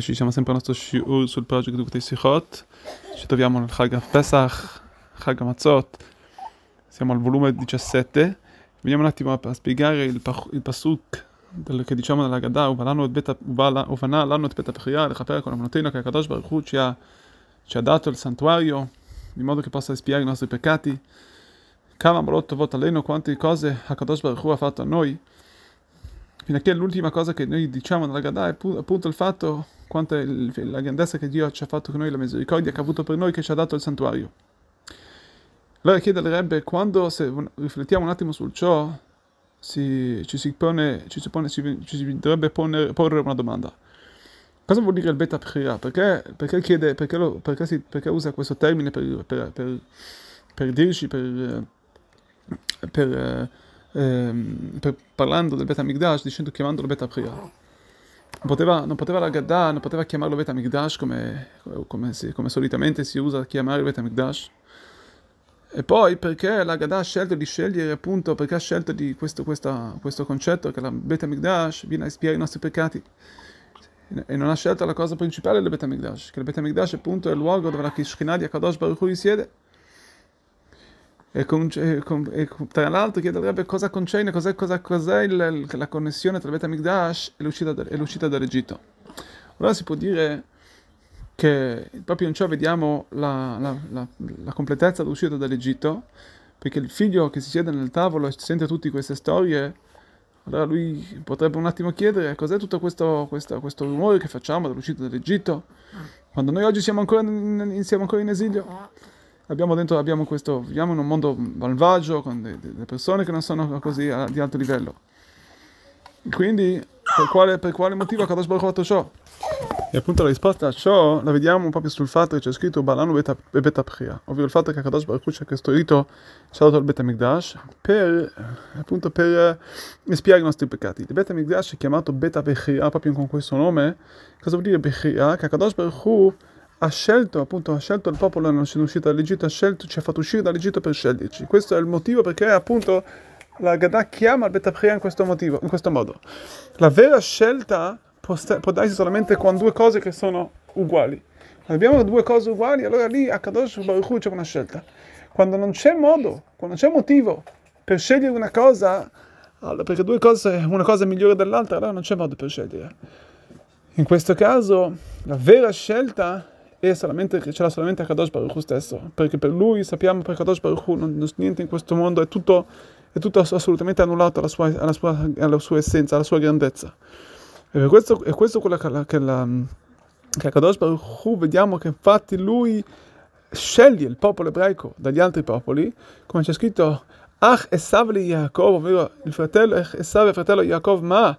che ci sempre il nostro shiur uh, sul project Duktei Sichot, ci troviamo nel Chag Pesach, Chag Matzot, siamo al volume 17, veniamo un attimo a, spiegare il, il pasuk del, che diciamo nella Gadà, uvalano et beta, uvala, l'anno lano et beta pechia, lechapere con amonotino, che Akadosh Baruch Hu ci ha, ci ha dato il santuario, in modo che possa espiare i nostri peccati, Kama Molotto Votaleno, quante cose Akadosh Baruch ha fatto a noi, che l'ultima cosa che noi diciamo nella Gadà è appunto il fatto quanto è la grandezza che Dio ci ha fatto con noi, la misericordia che ha avuto per noi, che ci ha dato il santuario. Allora chiede al Rebbe, quando se riflettiamo un attimo su ciò, si, ci, si pone, ci, si pone, ci, ci si dovrebbe porre una domanda. Cosa vuol dire il beta pchira? Perché, perché, chiede, perché, lo, perché, si, perché usa questo termine per, per, per, per dirci, per, per ehm, parlando del Bet Amigdash, dicendo chiamandolo Bet Abria. Non poteva, la Gadda, non poteva chiamarlo Bet Amigdash come, come, come solitamente si usa chiamare Bet Amigdash. E poi perché la Gadda ha scelto di scegliere appunto, perché ha scelto di questo, questa, questo concetto che la Bet Amigdash viene a espiare i nostri peccati e non ha scelto la cosa principale del Bet Amigdash, che il Bet Amigdash appunto è il luogo dove la Kishkina di Akadosh Baruch Hu risiede e, con, e, con, e tra l'altro chiederebbe cosa concerne, cos'è, cosa, cos'è il, la connessione tra Bet Amigdash e l'uscita, e l'uscita dall'Egitto. Allora si può dire che proprio in ciò vediamo la, la, la, la completezza dell'uscita dall'Egitto, perché il figlio che si siede nel tavolo e sente tutte queste storie, allora lui potrebbe un attimo chiedere cos'è tutto questo, questo, questo rumore che facciamo dall'uscita dall'Egitto, quando noi oggi siamo ancora in, siamo ancora in esilio abbiamo dentro, abbiamo questo, viviamo in un mondo malvagio con delle persone che non sono così di alto livello. Quindi, per quale, per quale motivo Kadosh Baruch ha fatto ciò? E appunto la risposta a ciò la vediamo proprio sul fatto che c'è scritto Balanu Beta, beta ovvero il fatto che Kadosh Baruch Hu ci ha costruito, ci ha dato il Beta Migdash per, appunto, per espiare i nostri peccati. Il Beta Migdash è chiamato Beta Bechia proprio con questo nome. Cosa vuol dire Bechia? Che Kadosh Baruch ha scelto, appunto, ha scelto il popolo non essendo uscito dall'Egitto, ha scelto, ci ha fatto uscire dall'Egitto per sceglierci. Questo è il motivo perché appunto la Gadà chiama il Betapria in questo, motivo, in questo modo. La vera scelta può, può darsi solamente con due cose che sono uguali. Abbiamo due cose uguali, allora lì a Kadosh Baruch c'è una scelta. Quando non c'è modo, quando c'è motivo per scegliere una cosa, allora, perché due cose, una cosa è migliore dell'altra, allora non c'è modo per scegliere. In questo caso, la vera scelta e solamente, ce l'ha solamente Kadosh Baruch Hu stesso, perché per lui sappiamo per Kadosh Baruch Hu non, niente in questo mondo, è tutto, è tutto assolutamente annullato alla sua, alla, sua, alla sua, essenza, alla sua grandezza. E per questo, è questo quello che, la, che, la, che Kadosh Baruch Hu vediamo che infatti lui sceglie il popolo ebraico dagli altri popoli, come c'è scritto Ach Esav li Yaakov, ovvero il fratello Esav il fratello Yaakov, ma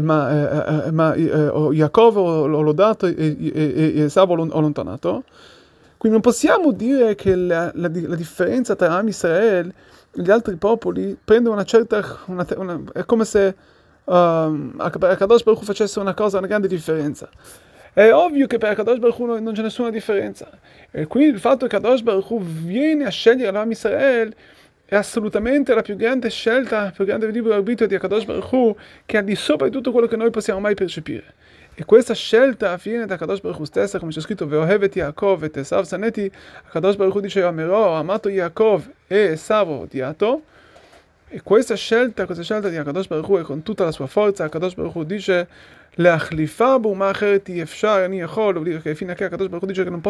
ma, ma Giacobbe l'ho dato e Esavo l'ho allontanato. Quindi non possiamo dire che la, la, la differenza tra Am Israele e gli altri popoli prende una certa... Una, una, è come se um, Akadosh Baruch facesse una cosa, una grande differenza. È ovvio che per Akadosh Baruch non c'è nessuna differenza. E quindi il fatto che Akadosh Baruch Hu viene a scegliere l'Am Israele è assolutamente la più grande scelta, il più grande libero arbitrio di Akadosh Baruch Hu, che è al di sopra di tutto quello che noi possiamo mai percepire. E questa scelta viene da Akadosh Baruch Hu stessa, come c'è scritto, Veohevet Yaakov et Esav Saneti, Akadosh Baruch Hu dice, Amerò, ho amato Yaakov e Esav ho odiato. E questa scelta, questa scelta di Akadosh Baruch Hu è con tutta la sua forza, Akadosh Baruch Hu dice, להחליפה באומה אחרת אי אפשר, אני יכול, vuol dire che fino a che Akadosh Baruch Hu dice che non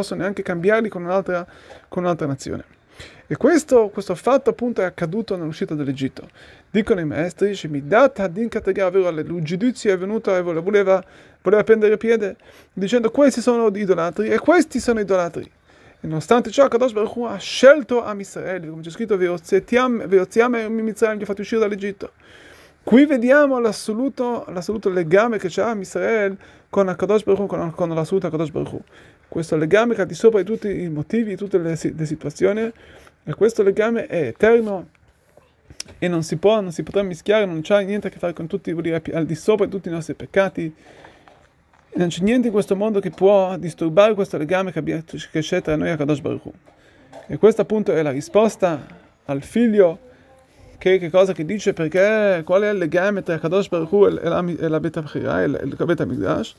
E questo, questo, fatto appunto è accaduto nell'uscita dall'Egitto. Dicono i maestri, il giudizio è venuto e voleva, voleva prendere piede, dicendo questi sono idolatri e questi sono idolatri. E nonostante ciò, Kadosh Baruch Hu ha scelto a Israele, come c'è scritto, Veoziam e Mitzrayim, li ha fatti uscire dall'Egitto. Qui vediamo l'assoluto, l'assoluto legame che c'è a Israele con con, con l'assoluto Akadosh Baruch Hu. Questo legame che è al di sopra di tutti i motivi, di tutte le, le situazioni, e questo legame è eterno e non si può, non si potrà mischiare, non c'è niente a che fare con tutti, vuol dire al di sopra di tutti i nostri peccati. E non c'è niente in questo mondo che può disturbare questo legame che, abbiamo, che c'è tra noi e Kadosh Baruch Hu. E questa appunto è la risposta al figlio che, che cosa che dice perché qual è il legame tra Kadosh Baruch Hu e la, e la Beta Bechira, il, il Beta Migdash.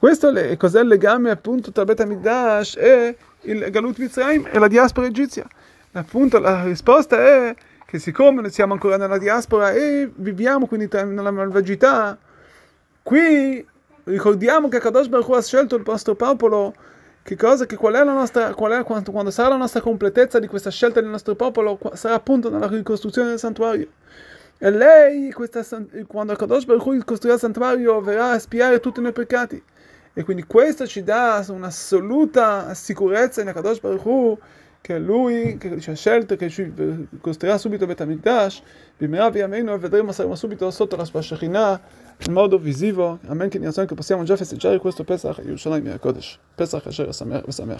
Questo è cos'è il legame appunto tra Bet Hamikdash e il Galut Mitzrayim e la diaspora egizia. Appunto la risposta è che siccome noi siamo ancora nella diaspora e viviamo quindi nella malvagità, qui ricordiamo che Kadosh Baruch ha scelto il nostro popolo che cosa, che qual è la nostra, qual è, quando, quando sarà la nostra completezza di questa scelta del nostro popolo, sarà appunto nella ricostruzione del santuario. E lei, questa, quando Kadosh Baruch costruirà il santuario, verrà a spiare tutti i noi peccati. E quindi questo ci dà un'assoluta sicurezza in Kadosh Baruch che lui, che ci ha scelto, che ci costruirà subito Bet HaMikdash, bimerà viameno e vedremo, saremo subito sotto la sua Shekhinah, in modo visivo. Amen, che possiamo già festeggiare questo Pesach a Yerushalayim Kodesh. Pesach Asher Sameach.